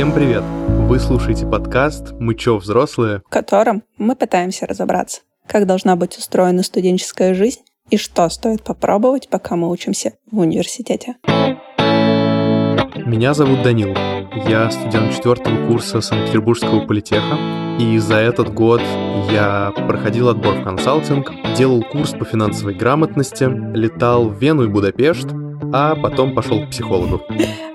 Всем привет! Вы слушаете подкаст «Мы чё, взрослые?», в котором мы пытаемся разобраться, как должна быть устроена студенческая жизнь и что стоит попробовать, пока мы учимся в университете. Меня зовут Данил. Я студент четвертого курса Санкт-Петербургского политеха, и за этот год я проходил отбор в консалтинг, делал курс по финансовой грамотности, летал в Вену и Будапешт, а потом пошел к психологу.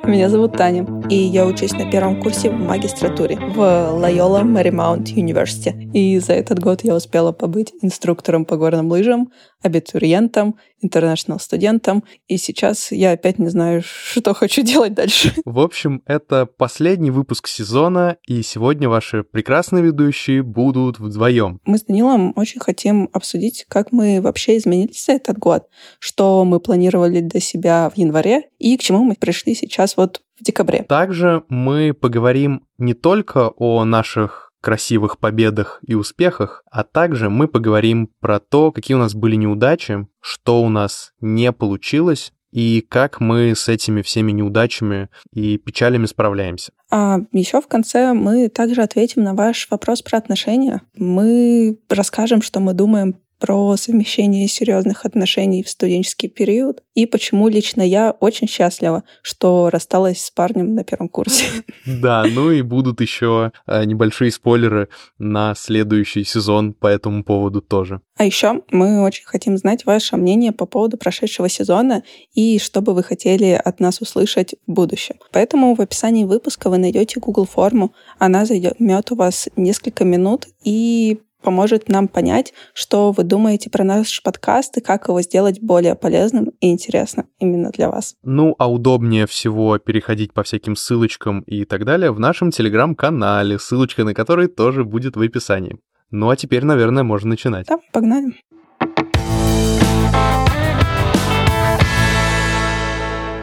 Меня зовут Таня, и я учусь на первом курсе в магистратуре в Loyola Marymount University. И за этот год я успела побыть инструктором по горным лыжам, абитуриентом, интернешнл студентом, и сейчас я опять не знаю, что хочу делать дальше. В общем, это последний выпуск сезона, и сегодня ваши прекрасные ведущие будут вдвоем. Мы с Данилом очень хотим обсудить, как мы вообще изменились за этот год, что мы планировали для себя в январе и к чему мы пришли сейчас вот в декабре. Также мы поговорим не только о наших красивых победах и успехах, а также мы поговорим про то, какие у нас были неудачи, что у нас не получилось, и как мы с этими всеми неудачами и печалями справляемся. А еще в конце мы также ответим на ваш вопрос про отношения. Мы расскажем, что мы думаем про совмещение серьезных отношений в студенческий период и почему лично я очень счастлива, что рассталась с парнем на первом курсе. Да, ну и будут еще э, небольшие спойлеры на следующий сезон по этому поводу тоже. А еще мы очень хотим знать ваше мнение по поводу прошедшего сезона и что бы вы хотели от нас услышать в будущем. Поэтому в описании выпуска вы найдете Google форму. Она займет у вас несколько минут и поможет нам понять, что вы думаете про наш подкаст и как его сделать более полезным и интересным именно для вас. Ну, а удобнее всего переходить по всяким ссылочкам и так далее в нашем телеграм-канале, ссылочка на который тоже будет в описании. Ну, а теперь, наверное, можно начинать. Да, погнали.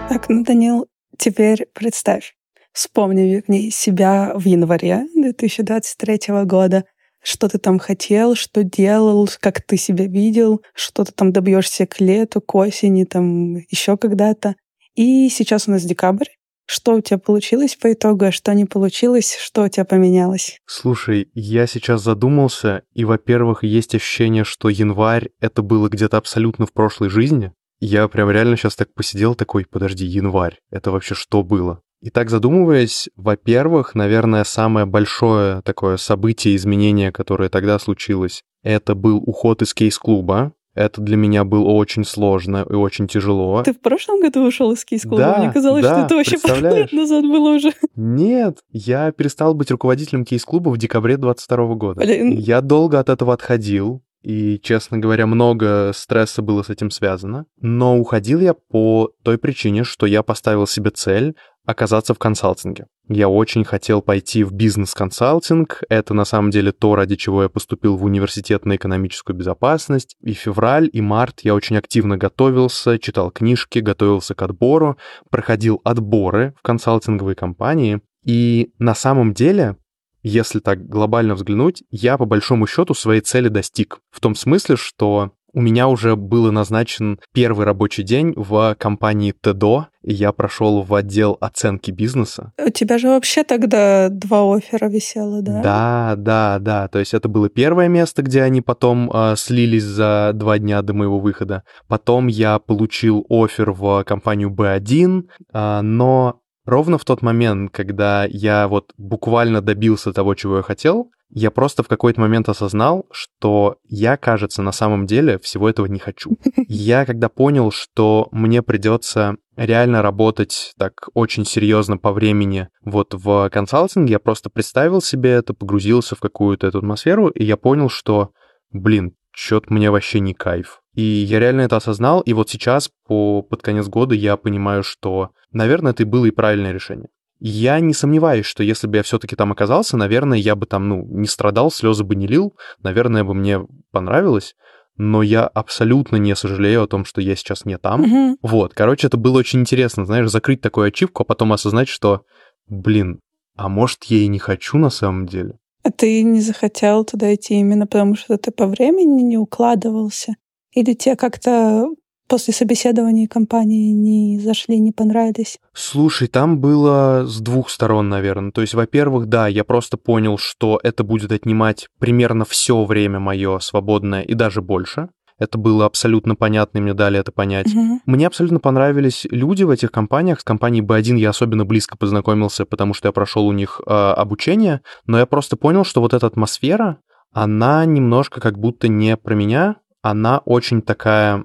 Так, ну, Данил, теперь представь, вспомни, вернее, себя в январе 2023 года что ты там хотел, что делал, как ты себя видел, что ты там добьешься к лету, к осени, там еще когда-то. И сейчас у нас декабрь. Что у тебя получилось по итогу, а что не получилось, что у тебя поменялось? Слушай, я сейчас задумался, и, во-первых, есть ощущение, что январь — это было где-то абсолютно в прошлой жизни. Я прям реально сейчас так посидел такой, подожди, январь, это вообще что было? И так задумываясь, во-первых, наверное, самое большое такое событие, изменение, которое тогда случилось, это был уход из кейс-клуба. Это для меня было очень сложно и очень тяжело. Ты в прошлом году ушел из кейс-клуба? Да, Мне казалось, да, что это вообще пару лет назад было уже. Нет, я перестал быть руководителем кейс-клуба в декабре 22 года. Блин. Я долго от этого отходил, и, честно говоря, много стресса было с этим связано. Но уходил я по той причине, что я поставил себе цель оказаться в консалтинге. Я очень хотел пойти в бизнес-консалтинг. Это на самом деле то, ради чего я поступил в университет на экономическую безопасность. И февраль, и март я очень активно готовился, читал книжки, готовился к отбору, проходил отборы в консалтинговые компании. И на самом деле если так глобально взглянуть, я по большому счету своей цели достиг. В том смысле, что у меня уже был назначен первый рабочий день в компании ТДО, и я прошел в отдел оценки бизнеса. У тебя же вообще тогда два оффера висело, да? Да, да, да. То есть это было первое место, где они потом э, слились за два дня до моего выхода. Потом я получил офер в компанию B1, э, но ровно в тот момент, когда я вот буквально добился того, чего я хотел, я просто в какой-то момент осознал, что я, кажется, на самом деле всего этого не хочу. Я когда понял, что мне придется реально работать так очень серьезно по времени вот в консалтинге, я просто представил себе это, погрузился в какую-то эту атмосферу, и я понял, что, блин, что-то мне вообще не кайф. И я реально это осознал, и вот сейчас, по, под конец года, я понимаю, что, наверное, это и было и правильное решение. Я не сомневаюсь, что если бы я все-таки там оказался, наверное, я бы там, ну, не страдал, слезы бы не лил, наверное, бы мне понравилось, но я абсолютно не сожалею о том, что я сейчас не там. Мгм. Вот, короче, это было очень интересно, знаешь, закрыть такую ачивку, а потом осознать, что, блин, а может, я и не хочу на самом деле. А ты не захотел туда идти именно потому, что ты по времени не укладывался? Или тебе как-то после собеседования компании не зашли, не понравились? Слушай, там было с двух сторон, наверное. То есть, во-первых, да, я просто понял, что это будет отнимать примерно все время мое свободное и даже больше. Это было абсолютно понятно, и мне дали это понять. Мгм. Мне абсолютно понравились люди в этих компаниях. С компанией B1 я особенно близко познакомился, потому что я прошел у них э, обучение, но я просто понял, что вот эта атмосфера, она немножко как будто не про меня, она очень такая,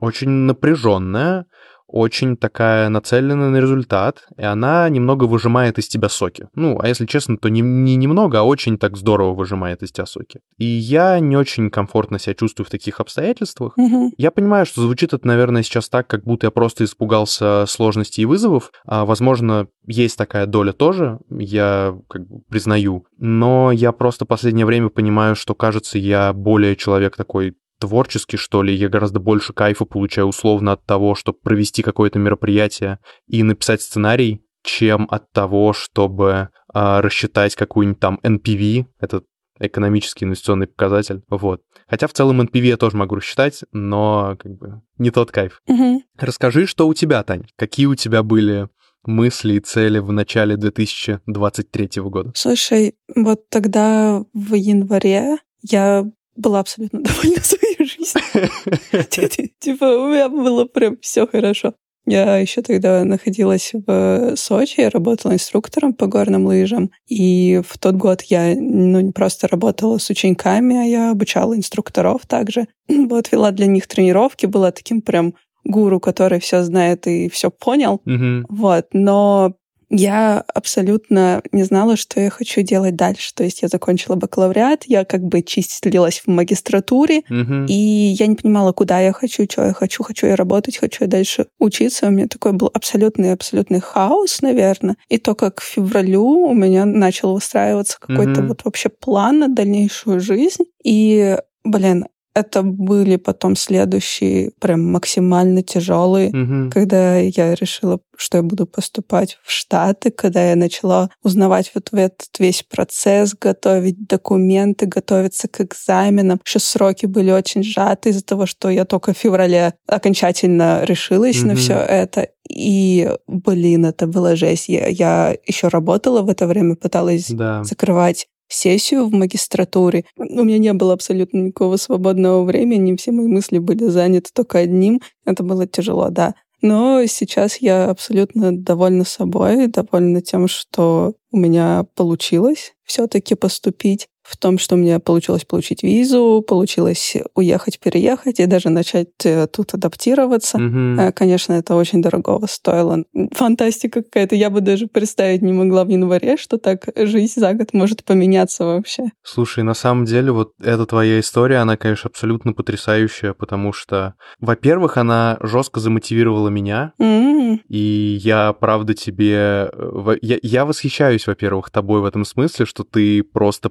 очень напряженная, очень такая нацеленная на результат, и она немного выжимает из тебя соки. Ну, а если честно, то не, не немного, а очень так здорово выжимает из тебя соки. И я не очень комфортно себя чувствую в таких обстоятельствах. Я понимаю, что звучит это, наверное, сейчас так, как будто я просто испугался сложностей и вызовов. А, возможно, есть такая доля тоже, я как бы признаю. Но я просто последнее время понимаю, что, кажется, я более человек такой творческий, что ли, я гораздо больше кайфа получаю условно от того, чтобы провести какое-то мероприятие и написать сценарий, чем от того, чтобы а, рассчитать какую-нибудь там NPV, это экономический инвестиционный показатель, вот. Хотя в целом NPV я тоже могу рассчитать, но как бы не тот кайф. Мгм. Расскажи, что у тебя, Тань? Какие у тебя были мысли и цели в начале 2023 года? Слушай, вот тогда в январе я была абсолютно довольна. Типа, у меня было прям все хорошо. Я еще тогда находилась в Сочи, я работала инструктором по горным лыжам. И в тот год я ну, не просто работала с учениками, а я обучала инструкторов также. Вот, вела для них тренировки, была таким прям гуру, который все знает и все понял. Мгм. Вот, но я абсолютно не знала, что я хочу делать дальше. То есть я закончила бакалавриат, я как бы числилась в магистратуре, Мгм. и я не понимала, куда я хочу, что я хочу. Хочу я работать, хочу я дальше учиться. У меня такой был абсолютный-абсолютный хаос, наверное. И только к февралю у меня начал выстраиваться какой-то Мгм. вот вообще план на дальнейшую жизнь. И, блин, это были потом следующие прям максимально тяжелые Мгм. когда я решила, что я буду поступать в Штаты, когда я начала узнавать вот этот весь процесс, готовить документы, готовиться к экзаменам. Еще сроки были очень сжаты из-за того, что я только в феврале окончательно решилась на Мгм. все это. И, блин, это была жесть. Я, я еще работала в это время, пыталась Да. закрывать сессию в магистратуре. У меня не было абсолютно никакого свободного времени, все мои мысли были заняты только одним. Это было тяжело, да. Но сейчас я абсолютно довольна собой, довольна тем, что у меня получилось все-таки поступить, в том, что у меня получилось получить визу, получилось уехать, переехать и даже начать э, тут адаптироваться. Э, Конечно, это очень дорогого стоило. Фантастика какая-то. Я бы даже представить не могла в январе, что так жизнь за год может поменяться вообще. Слушай, на самом деле, вот эта твоя история, она, конечно, абсолютно потрясающая, потому что, во-первых, она жестко замотивировала меня, М, и я, правда, тебе... э, Я, я восхищаюсь, во-первых, тобой в этом смысле, что ты просто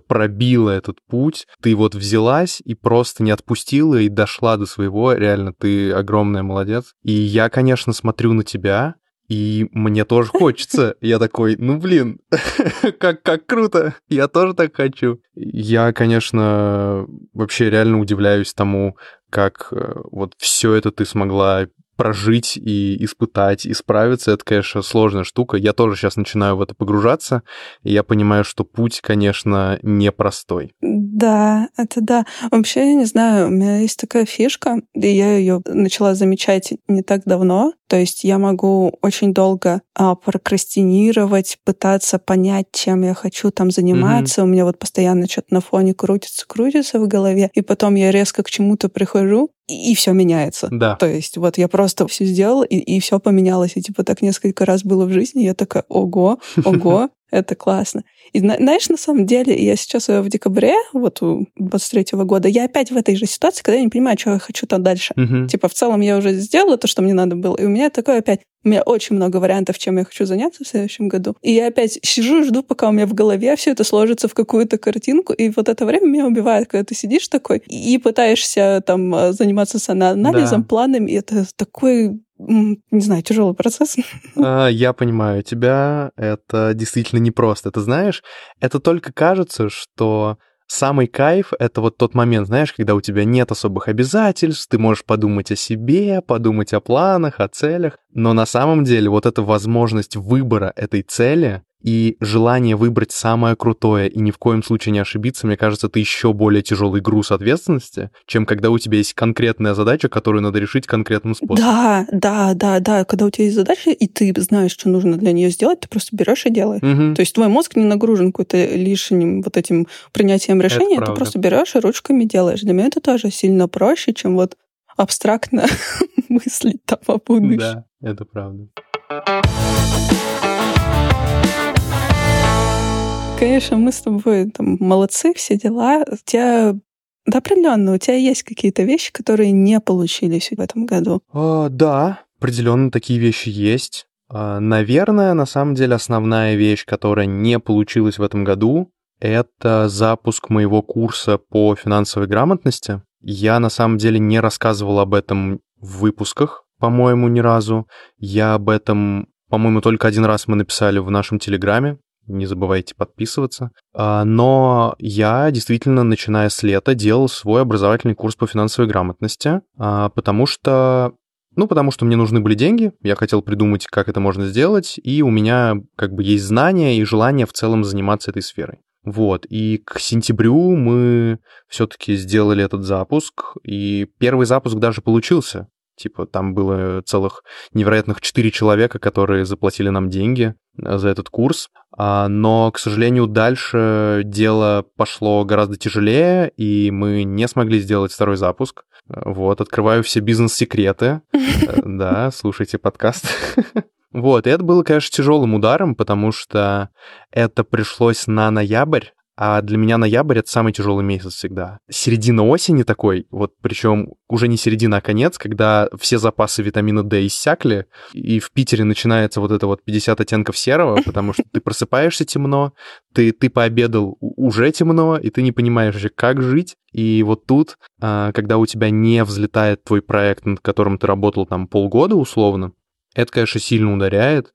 пробила этот путь, ты вот взялась и просто не отпустила и дошла до своего. Реально, ты огромная молодец. И я, конечно, смотрю на тебя, и мне тоже хочется. Я такой, ну блин, как, как круто, я тоже так хочу. Я, конечно, вообще реально удивляюсь тому, как э, вот все это ты смогла прожить и испытать, и справиться, это, конечно, сложная штука. Я тоже сейчас начинаю в это погружаться, и я понимаю, что путь, конечно, непростой. Да, это да. Вообще, я не знаю, у меня есть такая фишка, и я ее начала замечать не так давно. То есть я могу очень долго а, прокрастинировать, пытаться понять, чем я хочу там заниматься. У меня вот постоянно что-то на фоне крутится, крутится в голове, и потом я резко к чему-то прихожу, и, все меняется. Да. То есть вот я просто все сделала, и, и все поменялось. И типа так несколько раз было в жизни. Я такая, ого, ого, это классно. И зна- знаешь, на самом деле, я сейчас в декабре, вот у 23 года, я опять в этой же ситуации, когда я не понимаю, что я хочу там дальше. Мгм. Типа, в целом я уже сделала то, что мне надо было, и у меня такое опять... У меня очень много вариантов, чем я хочу заняться в следующем году. И я опять сижу и жду, пока у меня в голове все это сложится в какую-то картинку, и вот это время меня убивает, когда ты сидишь такой и пытаешься там э, заниматься самоанализом, Да. планами, и это такой, не знаю, тяжелый процесс. А, Я понимаю тебя, это действительно непросто. Ты знаешь, это только кажется, что самый кайф — это вот тот момент, знаешь, когда у тебя нет особых обязательств, ты можешь подумать о себе, подумать о планах, о целях, но на самом деле вот эта возможность выбора этой цели и желание выбрать самое крутое и ни в коем случае не ошибиться, мне кажется, это еще более тяжелый груз ответственности, чем когда у тебя есть конкретная задача, которую надо решить конкретным способом. Да, да, да, да. Когда у тебя есть задача, и ты знаешь, что нужно для нее сделать, ты просто берешь и делаешь. Мгм. То есть твой мозг не нагружен какой-то лишним вот этим принятием решения, ты правда. просто берешь и ручками делаешь. Для меня это тоже сильно проще, чем вот абстрактно мыслить там о будущем. Да, это правда. Конечно, мы с тобой там молодцы, все дела. У тебя да, определенно, у тебя есть какие-то вещи, которые не получились в этом году. А, да, определенно такие вещи есть. А, Наверное, на самом деле основная вещь, которая не получилась в этом году, это запуск моего курса по финансовой грамотности. Я на самом деле не рассказывал об этом в выпусках, по-моему, ни разу. Я об этом, по-моему, только один раз мы написали в нашем Телеграме. Не забывайте подписываться. А, Но я действительно, начиная с лета, делал свой образовательный курс по финансовой грамотности, а, потому что ну, потому что мне нужны были деньги, я хотел придумать, как это можно сделать, и у меня как бы есть знания и желание в целом заниматься этой сферой. Вот, и к сентябрю мы все-таки сделали этот запуск, и первый запуск даже получился. Типа там было целых невероятных четыре человека, которые заплатили нам деньги э, за этот курс. А, Но, к сожалению, дальше дело пошло гораздо тяжелее, и мы не смогли сделать второй запуск. Вот, открываю все бизнес-секреты. Э, Да, слушайте подкаст. Вот, и это было, конечно, тяжелым ударом, потому что это пришлось на ноябрь, а для меня ноябрь — это самый тяжелый месяц всегда. Середина осени такой, вот причем уже не середина, а конец, когда все запасы витамина D иссякли, и в Питере начинается вот это вот 50 оттенков серого, потому что ты просыпаешься темно, ты, ты пообедал уже темно, и ты не понимаешь вообще, как жить. И вот тут, а, когда у тебя не взлетает твой проект, над которым ты работал там полгода условно, это, конечно, сильно ударяет.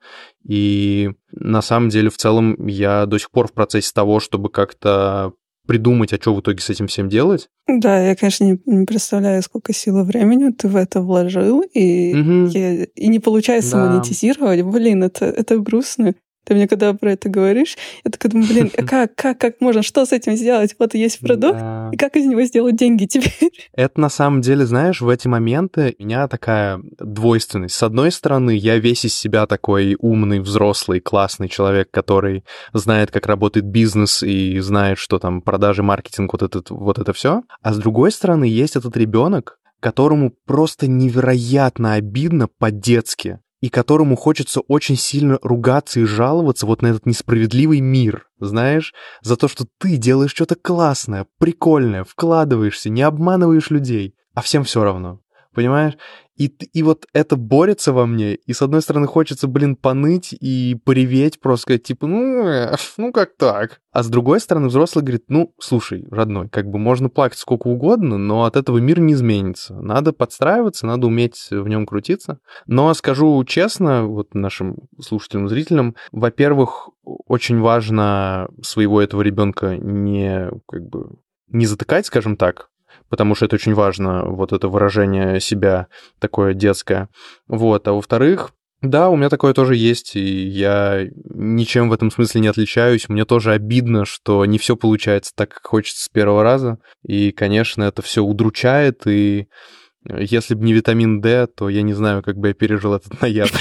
И на самом деле, в целом, я до сих пор в процессе того, чтобы как-то придумать, а что в итоге с этим всем делать. Да, я, конечно, не, не представляю, сколько сил и времени ты в это вложил, и, Мгм. я- и не получается Да. монетизировать. Блин, это, это грустно. Ты мне когда про это говоришь, я такая думаю, блин, а как, как, как можно, что с этим сделать? Вот есть продукт, Да. и как из него сделать деньги теперь? Это на самом деле, знаешь, в эти моменты у меня такая двойственность. С одной стороны, я весь из себя такой умный, взрослый, классный человек, который знает, как работает бизнес и знает, что там продажи, маркетинг, вот это, вот это все. А с другой стороны, есть этот ребенок, которому просто невероятно обидно по-детски, и которому хочется очень сильно ругаться и жаловаться вот на этот несправедливый мир, знаешь, за то, что ты делаешь что-то классное, прикольное, вкладываешься, не обманываешь людей, а всем все равно. Понимаешь? И, и вот это борется во мне, и с одной стороны хочется, блин, поныть и пореветь, просто сказать, типа, ну, э, ну как так? А с другой стороны взрослый говорит, ну, слушай, родной, как бы можно плакать сколько угодно, но от этого мир не изменится. Надо подстраиваться, надо уметь в нем крутиться. Но скажу честно, вот нашим слушателям, зрителям, во-первых, очень важно своего этого ребенка не, как бы, не затыкать, скажем так, потому что это очень важно, вот это выражение себя такое детское. Вот, а во-вторых, да, у меня такое тоже есть, и я ничем в этом смысле не отличаюсь. Мне тоже обидно, что не все получается так, как хочется с первого раза. И, конечно, это все удручает, и если бы не витамин D, то я не знаю, как бы я пережил этот ноябрь.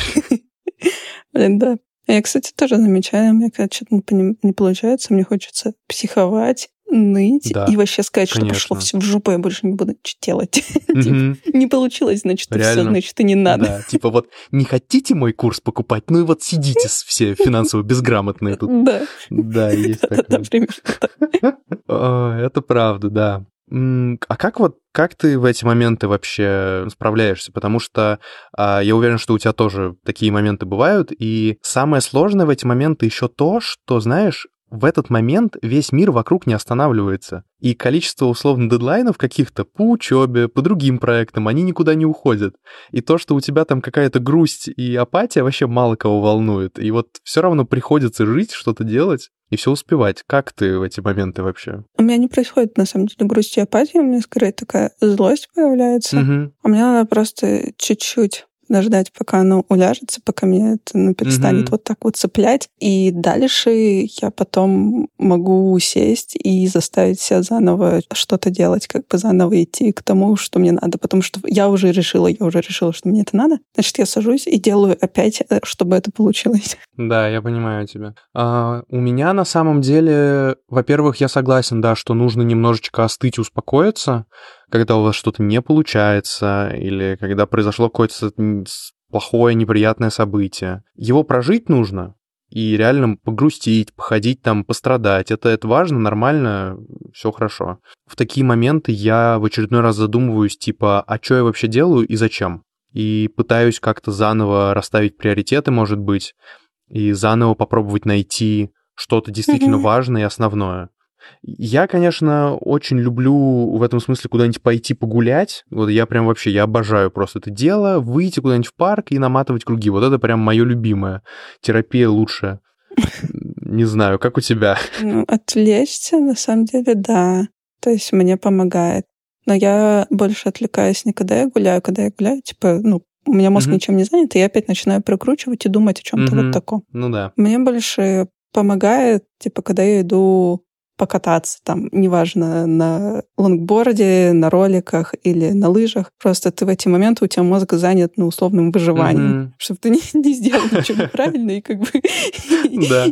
Блин, да. Я, кстати, тоже замечаю, мне когда что-то не, получается, мне хочется психовать, ныть Да, и вообще сказать, что пошло конечно. все в жопу, я больше не буду делать. Типа. Не получилось, значит, все, значит, и не надо. Типа вот не хотите мой курс покупать, ну и вот сидите все финансово безграмотные тут. Да, Да, есть такое. Это правда, да. А как вот, как ты в эти моменты вообще справляешься? Потому что а, я уверен, что у тебя тоже такие моменты бывают, и самое сложное в эти моменты еще то, что, знаешь, в этот момент весь мир вокруг не останавливается. И количество условно дедлайнов каких-то по учебе, по другим проектам, они никуда не уходят. И то, что у тебя там какая-то грусть и апатия, вообще мало кого волнует. И вот все равно приходится жить, что-то делать и все успевать. Как ты в эти моменты вообще? У меня не происходит, на самом деле, грусть и апатия. У меня скорее такая злость появляется. Угу. А мне надо просто чуть-чуть подождать, пока оно уляжется, пока мне это ну, перестанет mm-hmm. вот так вот цеплять. И дальше я потом могу сесть и заставить себя заново что-то делать, как бы заново идти к тому, что мне надо. Потому что я уже решила, я уже решила, что мне это надо. Значит, я сажусь и делаю опять, э, чтобы это получилось. Да, я понимаю тебя. А, у меня на самом деле, во-первых, я согласен, да, что нужно немножечко остыть, успокоиться, когда у вас что-то не получается, или когда произошло какое-то плохое, неприятное событие. Его прожить нужно, и реально погрустить, походить там, пострадать. Это, это важно, нормально, все хорошо. В такие моменты я в очередной раз задумываюсь, типа, а что я вообще делаю и зачем? И пытаюсь как-то заново расставить приоритеты, может быть, и заново попробовать найти что-то действительно важное и основное. Я, конечно, очень люблю в этом смысле куда-нибудь пойти погулять. Вот я прям вообще, я обожаю просто это дело. Выйти куда-нибудь в парк и наматывать круги. Вот это прям мое любимое. Терапия лучшая. Не знаю, как у тебя? Ну, отвлечься, на самом деле, да. То есть мне помогает. Но я больше отвлекаюсь не когда я гуляю, когда я гуляю, типа, ну, у меня мозг mm-hmm. ничем не занят, и я опять начинаю прокручивать и думать о чем-то mm-hmm. вот таком. Ну да. Мне больше помогает, типа, когда я иду покататься там, неважно, на лонгборде, на роликах или на лыжах. Просто ты в эти моменты, у тебя мозг занят на условном выживании, mm-hmm. чтобы ты не, не сделал ничего неправильно и как бы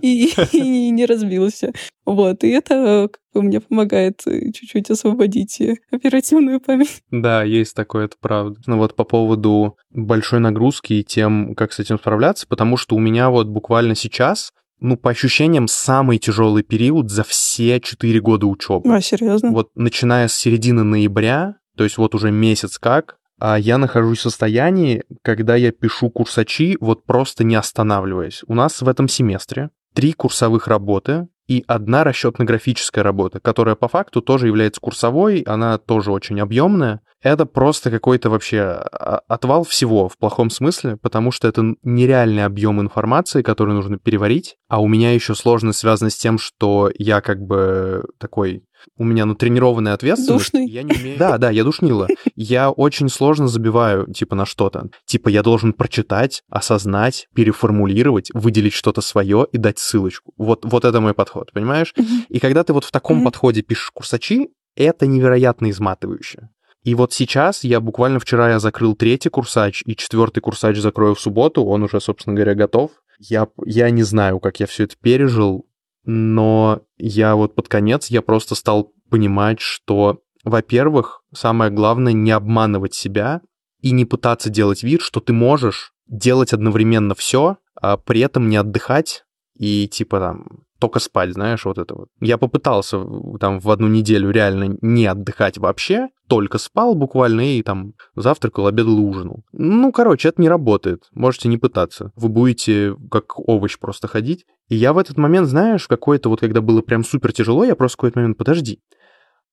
и, не разбился. Вот, и это мне помогает э, чуть-чуть освободить э, оперативную память. Да, есть такое, это правда. Ну вот по поводу большой нагрузки и тем, как с этим справляться, потому что у меня вот буквально сейчас ну, по ощущениям, самый тяжелый период за все четыре года учебы. А, серьезно? Вот начиная с середины ноября, то есть вот уже месяц как, а я нахожусь в состоянии, когда я пишу курсачи, вот просто не останавливаясь. У нас в этом семестре три курсовых работы и одна расчетно-графическая работа, которая по факту тоже является курсовой, она тоже очень объемная это просто какой-то вообще а, отвал всего в плохом смысле, потому что это нереальный объем информации, который нужно переварить, а у меня еще сложность связана с тем, что я как бы такой у меня натренированная ответственность. Душный. Я не умею... Да, да, я душнила. Я очень сложно забиваю, типа, на что-то. Типа, я должен прочитать, осознать, переформулировать, выделить что-то свое и дать ссылочку. Вот, вот это мой подход, понимаешь? И когда ты вот в таком подходе пишешь курсачи, это невероятно изматывающе. И вот сейчас я буквально вчера я закрыл третий курсач, и четвертый курсач закрою в субботу, он уже, собственно говоря, готов. Я, я не знаю, как я все это пережил, но я вот под конец я просто стал понимать, что, во-первых, самое главное не обманывать себя и не пытаться делать вид, что ты можешь делать одновременно все, а при этом не отдыхать и типа там только спать, знаешь, вот это вот. Я попытался там в одну неделю реально не отдыхать вообще, только спал буквально и там завтракал, обедал ужинал. Ну, короче, это не работает. Можете не пытаться. Вы будете как овощ просто ходить. И я в этот момент, знаешь, какой-то вот, когда было прям супер тяжело, я просто в какой-то момент, подожди,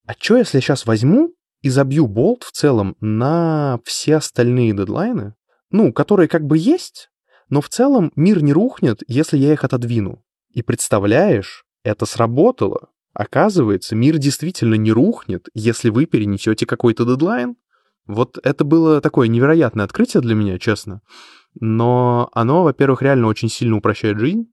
а что, если я сейчас возьму и забью болт в целом на все остальные дедлайны, ну, которые как бы есть, но в целом мир не рухнет, если я их отодвину. И представляешь, это сработало. Оказывается, мир действительно не рухнет, если вы перенесете какой-то дедлайн. Вот это было такое невероятное открытие для меня, честно. Но оно, во-первых, реально очень сильно упрощает жизнь,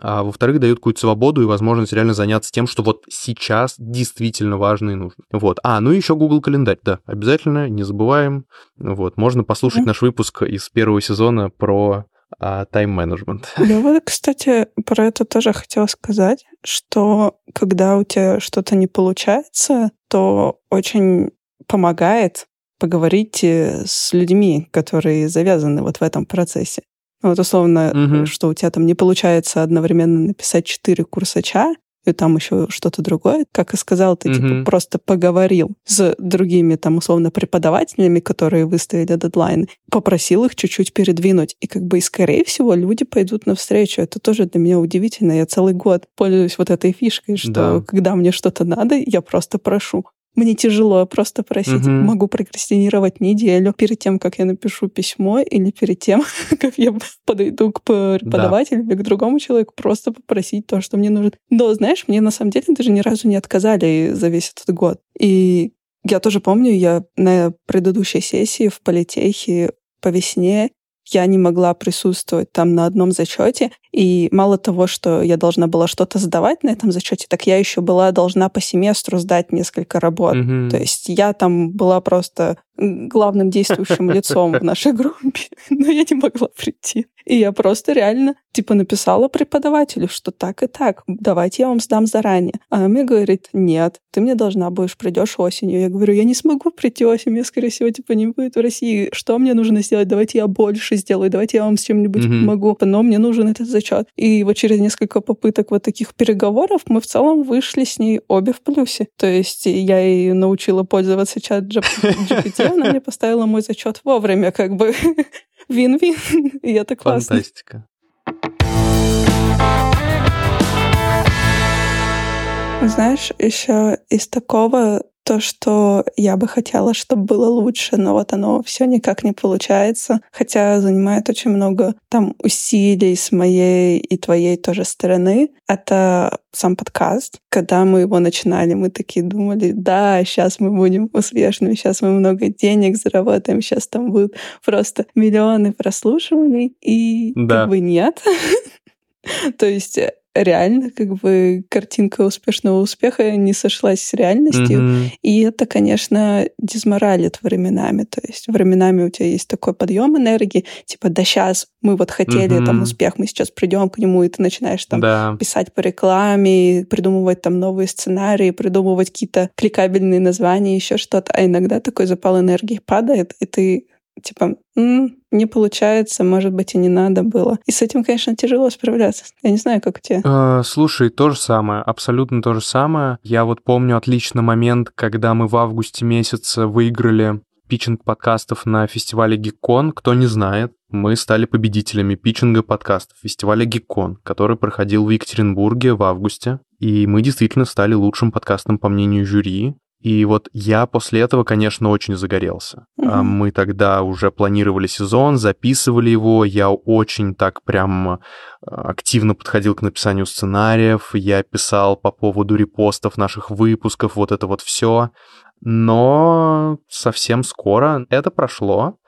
а во-вторых, дает какую-то свободу и возможность реально заняться тем, что вот сейчас действительно важно и нужно. Вот. А, ну и еще Google календарь, да, обязательно, не забываем. Вот, можно послушать наш выпуск из первого сезона про тайм-менеджмент. Я вот, кстати, про это тоже хотела сказать, что когда у тебя что-то не получается, то очень помогает поговорить с людьми, которые завязаны вот в этом процессе. Вот условно, угу. что у тебя там не получается одновременно написать четыре курсача, и там еще что-то другое. Как и сказал, ты, mm-hmm. типа, просто поговорил с другими, там, условно, преподавателями, которые выставили дедлайн, попросил их чуть-чуть передвинуть. И как бы, и скорее всего, люди пойдут навстречу. Это тоже для меня удивительно. Я целый год пользуюсь вот этой фишкой, что да. когда мне что-то надо, я просто прошу. Мне тяжело просто просить. Угу. Могу прокрастинировать неделю перед тем, как я напишу письмо, или перед тем, как я подойду к преподавателю да. или к другому человеку, просто попросить то, что мне нужно. Но, знаешь, мне на самом деле даже ни разу не отказали за весь этот год. И я тоже помню, я на предыдущей сессии в политехе по весне я не могла присутствовать там на одном зачете. И мало того, что я должна была что-то сдавать на этом зачете, так я еще была должна по семестру сдать несколько работ. Mm-hmm. То есть я там была просто главным действующим лицом в нашей группе, но я не могла прийти. И я просто реально, типа, написала преподавателю, что так и так, давайте я вам сдам заранее. А она мне говорит, нет, ты мне должна будешь, придешь осенью. Я говорю, я не смогу прийти осенью, я, скорее всего, типа, не будет в России. Что мне нужно сделать? Давайте я больше сделаю, давайте я вам с чем-нибудь mm-hmm. помогу. Но мне нужен этот зачет. И вот через несколько попыток вот таких переговоров мы в целом вышли с ней обе в плюсе. То есть я ее научила пользоваться чат GPT, она мне поставила мой зачет вовремя, как бы вин-вин. И это классно. Фантастика. Знаешь, еще из такого то, что я бы хотела, чтобы было лучше, но вот оно все никак не получается, хотя занимает очень много там усилий с моей и твоей тоже стороны. Это сам подкаст. Когда мы его начинали, мы такие думали, да, сейчас мы будем успешными, сейчас мы много денег заработаем, сейчас там будут просто миллионы прослушиваний, и да. как бы нет. То есть реально как бы картинка успешного успеха не сошлась с реальностью. Mm-hmm. И это, конечно, дизморалит временами. То есть временами у тебя есть такой подъем энергии, типа, да сейчас мы вот хотели mm-hmm. там успех, мы сейчас придем к нему, и ты начинаешь там да. писать по рекламе, придумывать там новые сценарии, придумывать какие-то кликабельные названия, еще что-то. А иногда такой запал энергии падает, и ты типа, м-м, не получается, может быть, и не надо было. И с этим, конечно, тяжело справляться. Я не знаю, как у тебя. Э, слушай, то же самое, абсолютно то же самое. Я вот помню отлично момент, когда мы в августе месяце выиграли питчинг подкастов на фестивале Гиккон. Кто не знает, мы стали победителями питчинга подкастов фестиваля Гиккон, который проходил в Екатеринбурге в августе. И мы действительно стали лучшим подкастом по мнению жюри. И вот я после этого, конечно, очень загорелся. Mm-hmm. Мы тогда уже планировали сезон, записывали его. Я очень так прям а, активно подходил к написанию сценариев. Я писал по поводу репостов наших выпусков, вот это вот все. Но совсем скоро это прошло.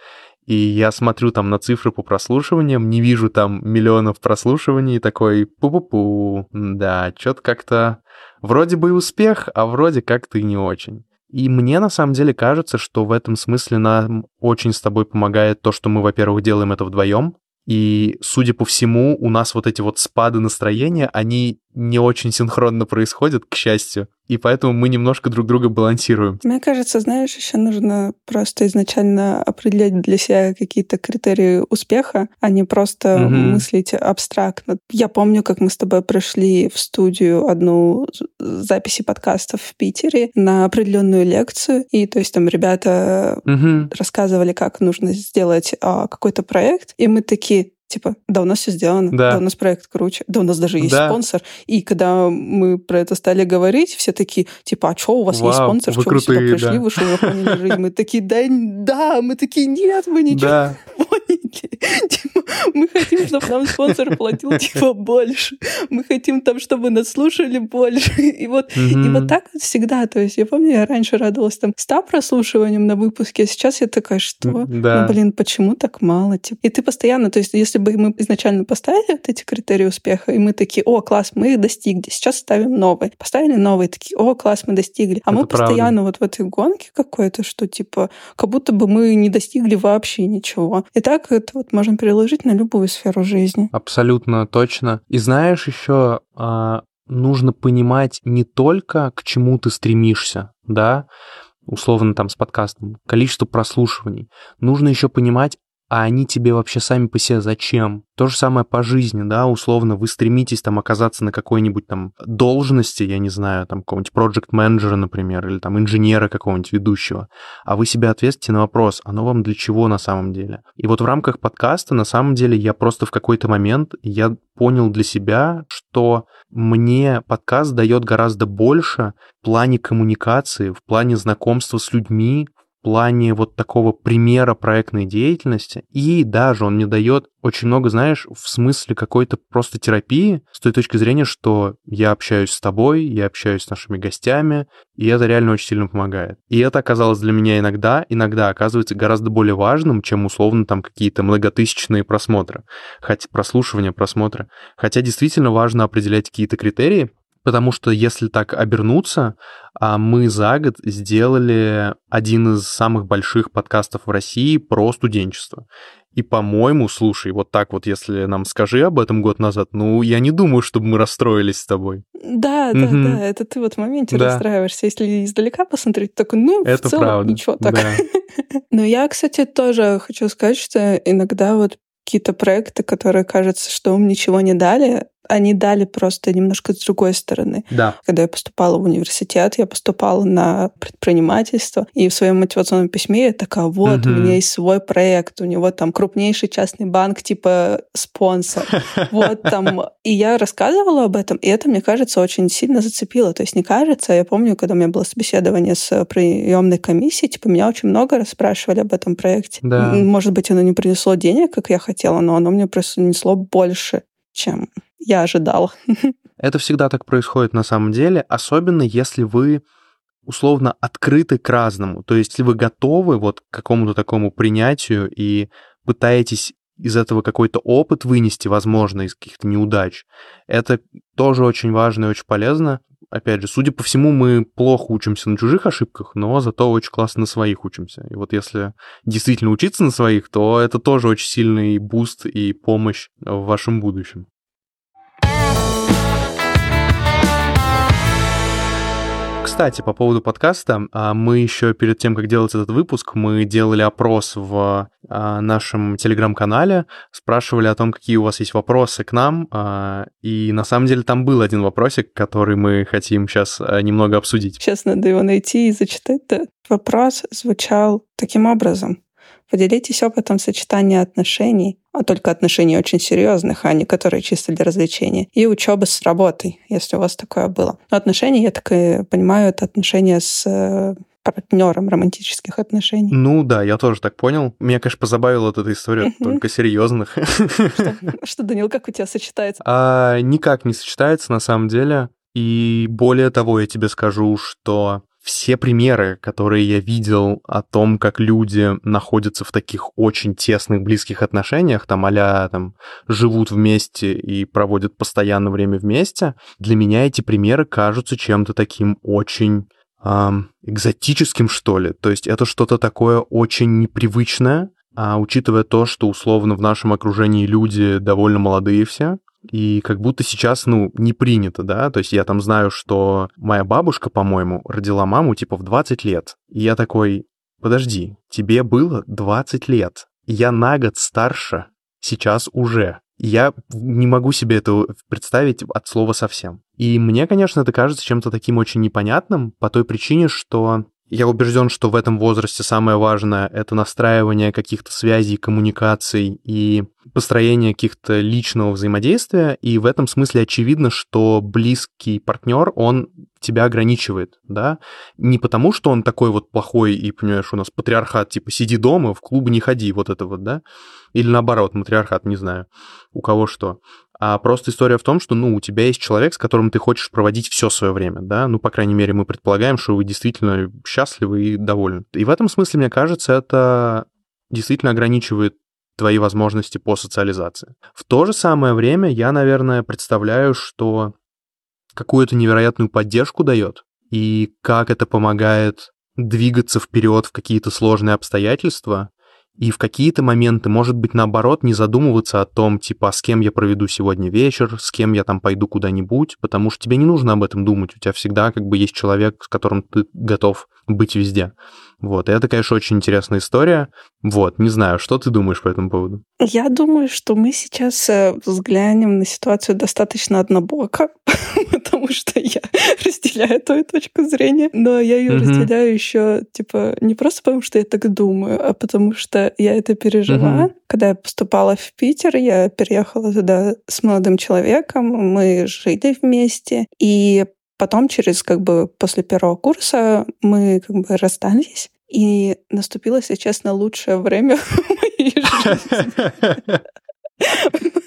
И я смотрю там на цифры по прослушиваниям, не вижу там миллионов прослушиваний, такой пу-пу-пу, да, что-то как-то Вроде бы и успех, а вроде как-то и не очень. И мне на самом деле кажется, что в этом смысле нам очень с тобой помогает то, что мы, во-первых, делаем это вдвоем, и, судя по всему, у нас вот эти вот спады настроения, они не очень синхронно происходят, к счастью и поэтому мы немножко друг друга балансируем. Мне кажется, знаешь, еще нужно просто изначально определять для себя какие-то критерии успеха, а не просто угу. мыслить абстрактно. Я помню, как мы с тобой пришли в студию одну записи подкастов в Питере на определенную лекцию, и то есть там ребята угу. рассказывали, как нужно сделать а, какой-то проект, и мы такие, Типа, да, у нас все сделано, да. да, у нас проект круче, да, у нас даже есть да. спонсор. И когда мы про это стали говорить, все такие, типа, а что у вас Вау, есть спонсор, что вы сюда пришли, да. вы что, поняли жизнь? Мы такие, да, да, мы такие, нет, мы ничего да. поняли. Мы хотим, чтобы нам спонсор платил, типа, больше. Мы хотим там, чтобы нас слушали больше. И вот, mm-hmm. и вот так вот всегда. То есть я помню, я раньше радовалась там 100 прослушиванием на выпуске, а сейчас я такая, что? Да. Ну, блин, почему так мало? Типа. И ты постоянно, то есть если бы мы изначально поставили вот эти критерии успеха, и мы такие, о, класс, мы их достигли, сейчас ставим новые. Поставили новые, такие, о, класс, мы достигли. А Это мы правда. постоянно вот в этой гонке какой-то, что типа, как будто бы мы не достигли вообще ничего. И так это вот можем переложить на любую сферу жизни. Абсолютно точно. И знаешь, еще а, нужно понимать не только к чему ты стремишься, да, условно там с подкастом, количество прослушиваний. Нужно еще понимать, а они тебе вообще сами по себе зачем? То же самое по жизни, да, условно, вы стремитесь там оказаться на какой-нибудь там должности, я не знаю, там какого-нибудь проект менеджера например, или там инженера какого-нибудь ведущего, а вы себя ответите на вопрос, оно вам для чего на самом деле? И вот в рамках подкаста на самом деле я просто в какой-то момент, я понял для себя, что мне подкаст дает гораздо больше в плане коммуникации, в плане знакомства с людьми, плане вот такого примера проектной деятельности, и даже он мне дает очень много, знаешь, в смысле какой-то просто терапии, с той точки зрения, что я общаюсь с тобой, я общаюсь с нашими гостями, и это реально очень сильно помогает. И это оказалось для меня иногда, иногда оказывается гораздо более важным, чем условно там какие-то многотысячные просмотры, хотя прослушивания, просмотры. Хотя действительно важно определять какие-то критерии, Потому что если так обернуться, а, мы за год сделали один из самых больших подкастов в России про студенчество. И, по-моему, слушай, вот так вот, если нам скажи об этом год назад, ну, я не думаю, чтобы мы расстроились с тобой. Да, да, mm-hmm. да, это ты вот в моменте да. расстраиваешься. Если издалека посмотреть, так, ну, это в целом правда. ничего так. Да. Но я, кстати, тоже хочу сказать, что иногда вот какие-то проекты, которые кажется, что им ничего не дали, они дали просто немножко с другой стороны. Да. Когда я поступала в университет, я поступала на предпринимательство, и в своем мотивационном письме я такая, вот, угу. у меня есть свой проект, у него там крупнейший частный банк, типа спонсор. Вот там. И я рассказывала об этом, и это, мне кажется, очень сильно зацепило. То есть не кажется, я помню, когда у меня было собеседование с приемной комиссией, типа меня очень много расспрашивали об этом проекте. Да. Может быть, оно не принесло денег, как я хотела, но оно мне просто принесло больше, чем я ожидал. Это всегда так происходит на самом деле, особенно если вы условно открыты к разному. То есть, если вы готовы вот к какому-то такому принятию и пытаетесь из этого какой-то опыт вынести, возможно, из каких-то неудач, это тоже очень важно и очень полезно. Опять же, судя по всему, мы плохо учимся на чужих ошибках, но зато очень классно на своих учимся. И вот если действительно учиться на своих, то это тоже очень сильный буст и помощь в вашем будущем. Кстати, по поводу подкаста, а, мы еще перед тем, как делать этот выпуск, мы делали опрос в а, нашем телеграм-канале, спрашивали о том, какие у вас есть вопросы к нам, а, и на самом деле там был один вопросик, который мы хотим сейчас немного обсудить. Сейчас надо его найти и зачитать. Вопрос звучал таким образом. Поделитесь опытом сочетания отношений, а только отношений очень серьезных, а не которые чисто для развлечения, и учебы с работой, если у вас такое было. Но отношения, я так и понимаю, это отношения с э, партнером романтических отношений. Ну да, я тоже так понял. Меня, конечно, позабавила вот эта история только серьезных. Что, Данил, как у тебя сочетается? А, никак не сочетается на самом деле. И более того, я тебе скажу, что все примеры, которые я видел о том, как люди находятся в таких очень тесных, близких отношениях, там а там живут вместе и проводят постоянно время вместе, для меня эти примеры кажутся чем-то таким очень эм, экзотическим, что ли. То есть это что-то такое очень непривычное, а учитывая то, что условно в нашем окружении люди довольно молодые все, и как будто сейчас, ну, не принято, да, то есть я там знаю, что моя бабушка, по-моему, родила маму типа в 20 лет, и я такой, подожди, тебе было 20 лет, я на год старше сейчас уже, я не могу себе это представить от слова совсем. И мне, конечно, это кажется чем-то таким очень непонятным по той причине, что я убежден, что в этом возрасте самое важное — это настраивание каких-то связей, коммуникаций и построение каких-то личного взаимодействия. И в этом смысле очевидно, что близкий партнер, он тебя ограничивает, да, не потому, что он такой вот плохой и, понимаешь, у нас патриархат, типа, сиди дома, в клубы не ходи, вот это вот, да, или наоборот, матриархат, не знаю, у кого что, а просто история в том, что, ну, у тебя есть человек, с которым ты хочешь проводить все свое время, да, ну, по крайней мере, мы предполагаем, что вы действительно счастливы и довольны. И в этом смысле, мне кажется, это действительно ограничивает твои возможности по социализации. В то же самое время я, наверное, представляю, что какую-то невероятную поддержку дает, и как это помогает двигаться вперед в какие-то сложные обстоятельства, и в какие-то моменты, может быть, наоборот, не задумываться о том, типа, с кем я проведу сегодня вечер, с кем я там пойду куда-нибудь, потому что тебе не нужно об этом думать, у тебя всегда как бы есть человек, с которым ты готов быть везде. Вот, и это, конечно, очень интересная история. Вот, не знаю, что ты думаешь по этому поводу? Я думаю, что мы сейчас э, взглянем на ситуацию достаточно однобоко, потому что я разделяю твою точку зрения, но я ее разделяю еще, типа, не просто потому, что я так думаю, а потому что я это пережила. Mm-hmm. Когда я поступала в Питер, я переехала туда с молодым человеком, мы жили вместе, и Потом, через как бы после первого курса, мы как бы расстались, и наступило, если честно, лучшее время в моей жизни.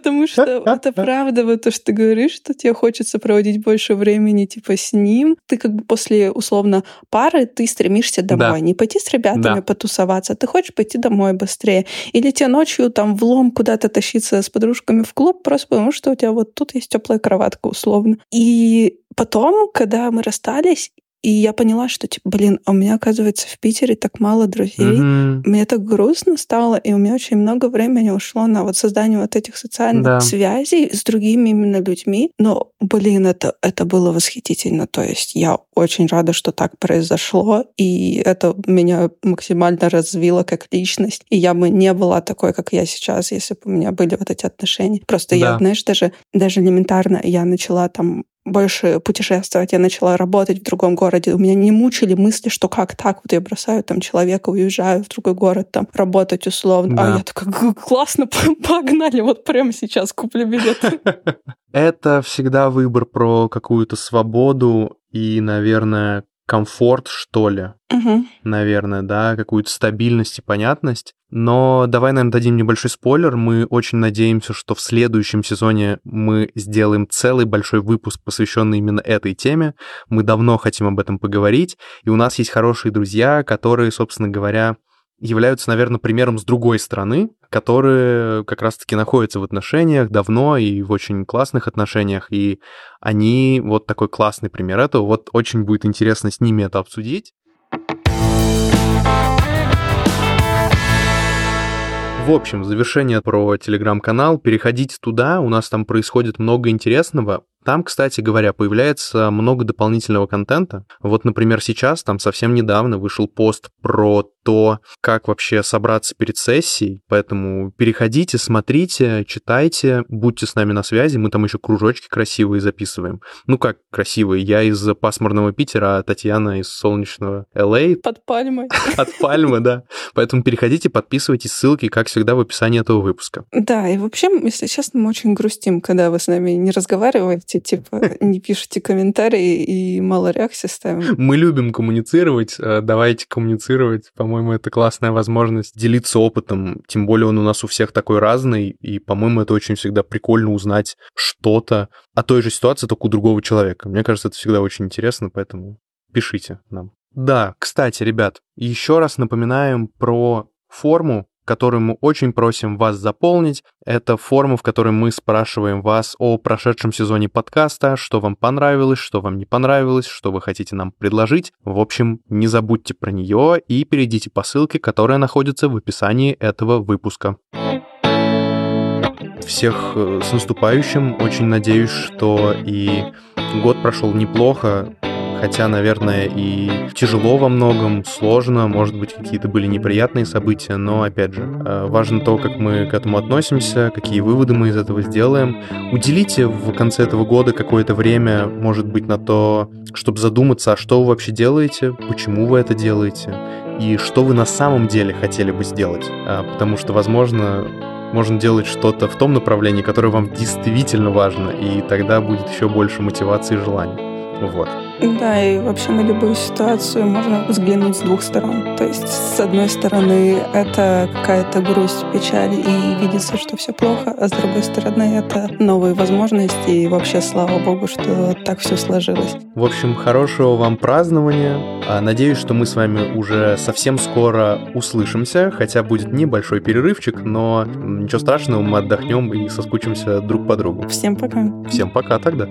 Потому что это правда, вот то, что ты говоришь, что тебе хочется проводить больше времени, типа, с ним. Ты как бы после, условно, пары, ты стремишься домой. Да. Не пойти с ребятами да. потусоваться, ты хочешь пойти домой быстрее. Или тебе ночью там влом куда-то тащиться с подружками в клуб, просто потому что у тебя вот тут есть теплая кроватка, условно. И потом, когда мы расстались, и я поняла, что, типа, блин, а у меня, оказывается, в Питере так мало друзей. Mm-hmm. Мне так грустно стало, и у меня очень много времени ушло на вот создание вот этих социальных да. связей с другими именно людьми. Но, блин, это, это было восхитительно. То есть я очень рада, что так произошло, и это меня максимально развило как личность. И я бы не была такой, как я сейчас, если бы у меня были вот эти отношения. Просто да. я, знаешь, даже, даже элементарно я начала там больше путешествовать, я начала работать в другом городе. У меня не мучили мысли, что как так, вот я бросаю там человека, уезжаю в другой город, там, работать условно. А да. А я такая, классно, погнали, вот прямо сейчас куплю билет. Это всегда выбор про какую-то свободу и, наверное, комфорт, что ли, угу. наверное, да, какую-то стабильность и понятность. Но давай, наверное, дадим небольшой спойлер. Мы очень надеемся, что в следующем сезоне мы сделаем целый большой выпуск, посвященный именно этой теме. Мы давно хотим об этом поговорить, и у нас есть хорошие друзья, которые, собственно говоря, являются, наверное, примером с другой стороны, которые как раз-таки находятся в отношениях давно и в очень классных отношениях, и они вот такой классный пример этого. Вот очень будет интересно с ними это обсудить. В общем, завершение про телеграм-канал. Переходите туда, у нас там происходит много интересного. Там, кстати говоря, появляется много дополнительного контента. Вот, например, сейчас, там совсем недавно вышел пост про то, как вообще собраться перед сессией. Поэтому переходите, смотрите, читайте, будьте с нами на связи. Мы там еще кружочки красивые записываем. Ну как красивые? Я из пасмурного Питера, а Татьяна из солнечного LA. А. Под пальмой. От пальмы, да. Поэтому переходите, подписывайтесь, ссылки, как всегда, в описании этого выпуска. Да, и вообще, если честно, мы очень грустим, когда вы с нами не разговариваете, типа, не пишете комментарии и мало реакций ставим. Мы любим коммуницировать, э, давайте коммуницировать, по по-моему, это классная возможность делиться опытом, тем более он у нас у всех такой разный, и, по-моему, это очень всегда прикольно узнать что-то о той же ситуации, только у другого человека. Мне кажется, это всегда очень интересно, поэтому пишите нам. Да, кстати, ребят, еще раз напоминаем про форму, которую мы очень просим вас заполнить. Это форма, в которой мы спрашиваем вас о прошедшем сезоне подкаста, что вам понравилось, что вам не понравилось, что вы хотите нам предложить. В общем, не забудьте про нее и перейдите по ссылке, которая находится в описании этого выпуска всех э, с наступающим. Очень надеюсь, что и год прошел неплохо хотя, наверное, и тяжело во многом, сложно, может быть, какие-то были неприятные события, но, опять же, э, важно то, как мы к этому относимся, какие выводы мы из этого сделаем. Уделите в конце этого года какое-то время, может быть, на то, чтобы задуматься, а что вы вообще делаете, почему вы это делаете, и что вы на самом деле хотели бы сделать. А, потому что, возможно, можно делать что-то в том направлении, которое вам действительно важно, и тогда будет еще больше мотивации и желания. Вот. Да, и вообще на любую ситуацию можно взглянуть с двух сторон. То есть, с одной стороны, это какая-то грусть, печаль, и видится, что все плохо, а с другой стороны, это новые возможности, и вообще, слава богу, что так все сложилось. В общем, хорошего вам празднования. А, надеюсь, что мы с вами уже совсем скоро услышимся, хотя будет небольшой перерывчик, но ничего страшного, мы отдохнем и соскучимся друг по другу. Всем пока. Всем пока тогда.